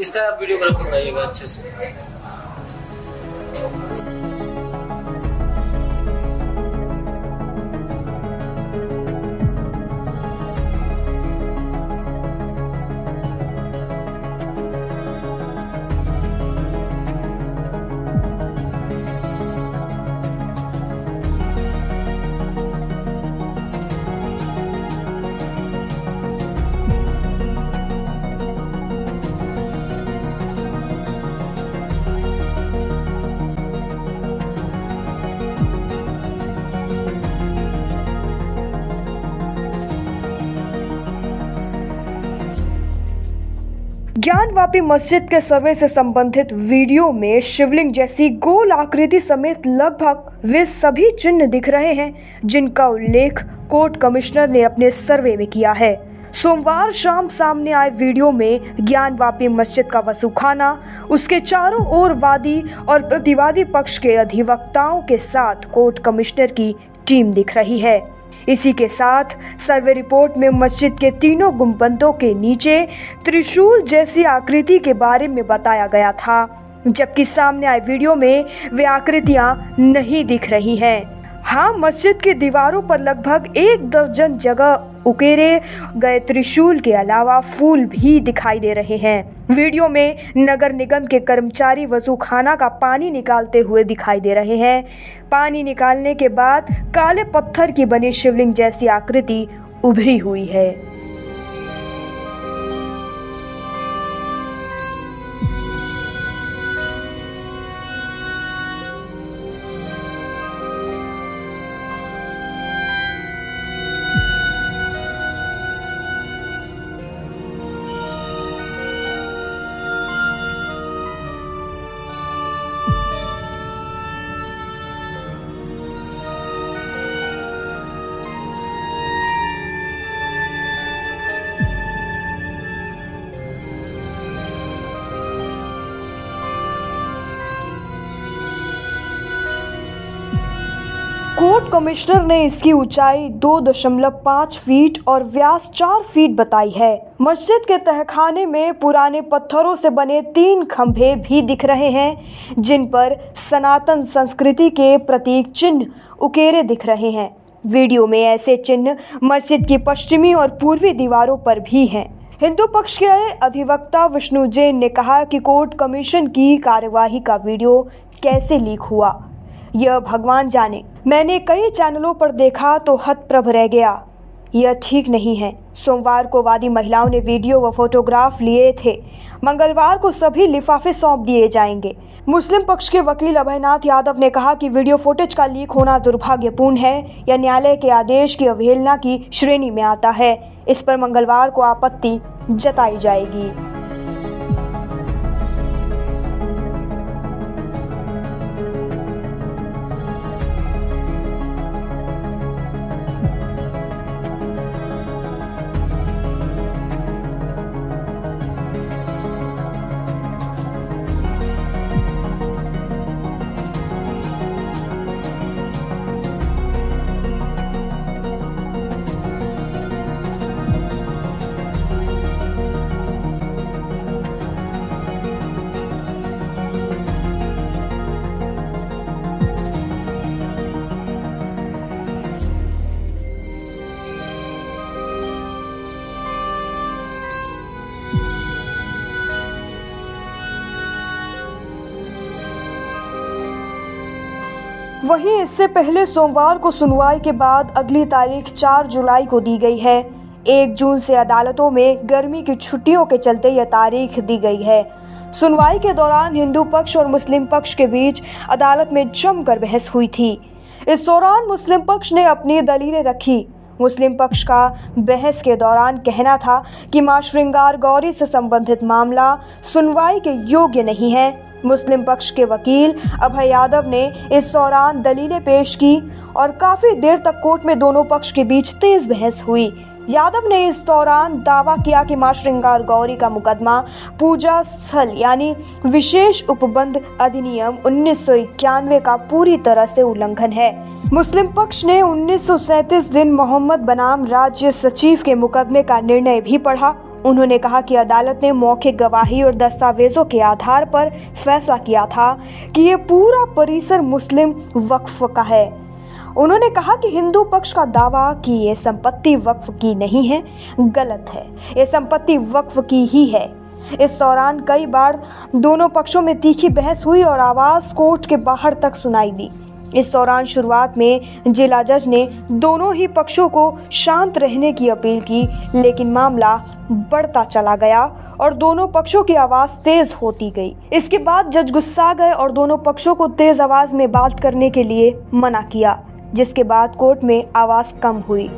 इसका आप वीडियोग्राफी बनाइएगा अच्छे से। ज्ञानवापी मस्जिद के सर्वे से संबंधित वीडियो में शिवलिंग जैसी गोल आकृति समेत लगभग वे सभी चिन्ह दिख रहे हैं, जिनका उल्लेख कोर्ट कमिश्नर ने अपने सर्वे में किया है। सोमवार शाम सामने आए वीडियो में ज्ञानवापी मस्जिद का वसूखाना, उसके चारों ओर वादी और प्रतिवादी पक्ष के अधिवक्ताओं के साथ कोर्ट कमिश्नर की टीम दिख रही है। इसी के साथ सर्वे रिपोर्ट में मस्जिद के तीनों गुम्बदों के नीचे त्रिशूल जैसी आकृति के बारे में बताया गया था, जबकि सामने आए वीडियो में वे आकृतियाँ नहीं दिख रही हैं। हाँ मस्जिद की दीवारों पर लगभग एक दर्जन जगह उकेरे गए त्रिशूल के अलावा फूल भी दिखाई दे रहे हैं। वीडियो में नगर निगम के कर्मचारी वज़ू खाना का पानी निकालते हुए दिखाई दे रहे हैं। पानी निकालने के बाद काले पत्थर की बनी शिवलिंग जैसी आकृति उभरी हुई है। कमिश्नर ने इसकी ऊंचाई 2.5 फीट और व्यास 4 फीट बताई है। मस्जिद के तहखाने में पुराने पत्थरों से बने तीन खंभे भी दिख रहे हैं, जिन पर सनातन संस्कृति के प्रतीक चिन्ह उकेरे दिख रहे हैं। वीडियो में ऐसे चिन्ह मस्जिद की पश्चिमी और पूर्वी दीवारों पर भी हैं। हिंदू पक्ष के अधिवक्ता विष्णु जैन ने कहा कि कोर्ट कमीशन की कार्यवाही का वीडियो कैसे लीक हुआ। यह भगवान जाने। मैंने कई चैनलों पर देखा तो हतप्रभ रह गया। यह ठीक नहीं है। सोमवार को वादी महिलाओं ने वीडियो व फोटोग्राफ लिए थे। मंगलवार को सभी लिफाफे सौंप दिए जाएँगे। मुस्लिम पक्ष के वकील अभयनाथ यादव ने कहा कि वीडियो फुटेज का लीक होना दुर्भाग्यपूर्ण है। यह न्यायालय के आदेश की अवहेलना की श्रेणी में आता है। इस पर मंगलवार को आपत्ति जताई जाएगी। वहीं इससे पहले सोमवार को सुनवाई के बाद अगली तारीख 4 जुलाई को दी गई है। एक जून से अदालतों में गर्मी की छुट्टियों के चलते यह तारीख दी गई है। सुनवाई के दौरान हिंदू पक्ष और मुस्लिम पक्ष के बीच अदालत में जमकर बहस हुई थी। इस दौरान मुस्लिम पक्ष ने अपनी दलीलें रखी। मुस्लिम पक्ष का बहस के दौरान कहना था कि माँ श्रृंगार गौरी से संबंधित मामला सुनवाई के योग्य नहीं है। मुस्लिम पक्ष के वकील अभय यादव ने इस दौरान दलीलें पेश की और काफ़ी देर तक कोर्ट में दोनों पक्ष के बीच तेज बहस हुई। यादव ने इस दौरान दावा किया कि माँ श्रृंगार गौरी का मुकदमा पूजा स्थल यानी विशेष उपबंध अधिनियम उन्नीस सौ इक्यानवे का पूरी तरह से उल्लंघन है। मुस्लिम पक्ष ने उन्नीस दिन मोहम्मद बनाम राज्य सचिव के मुकदमे का निर्णय भी पढ़ा। उन्होंने कहा कि अदालत ने मौखिक गवाही और दस्तावेजों के आधार पर फैसला किया था कि ये पूरा परिसर मुस्लिम वक्फ का है। उन्होंने कहा कि हिंदू पक्ष का दावा कि ये संपत्ति वक्फ की नहीं है, गलत है। ये संपत्ति वक्फ की ही है। इस दौरान कई बार दोनों पक्षों में तीखी बहस हुई और आवाज़ कोर्ट के बाहर तक सुनाई दी। इस दौरान शुरुआत में जिला जज ने दोनों ही पक्षों को शांत रहने की अपील की, लेकिन मामला बढ़ता चला गया और दोनों पक्षों की आवाज़ तेज होती गई। इसके बाद जज गुस्सा गए और दोनों पक्षों को तेज आवाज़ में बात करने के लिए मना किया, जिसके बाद कोर्ट में आवाज़ कम हुई।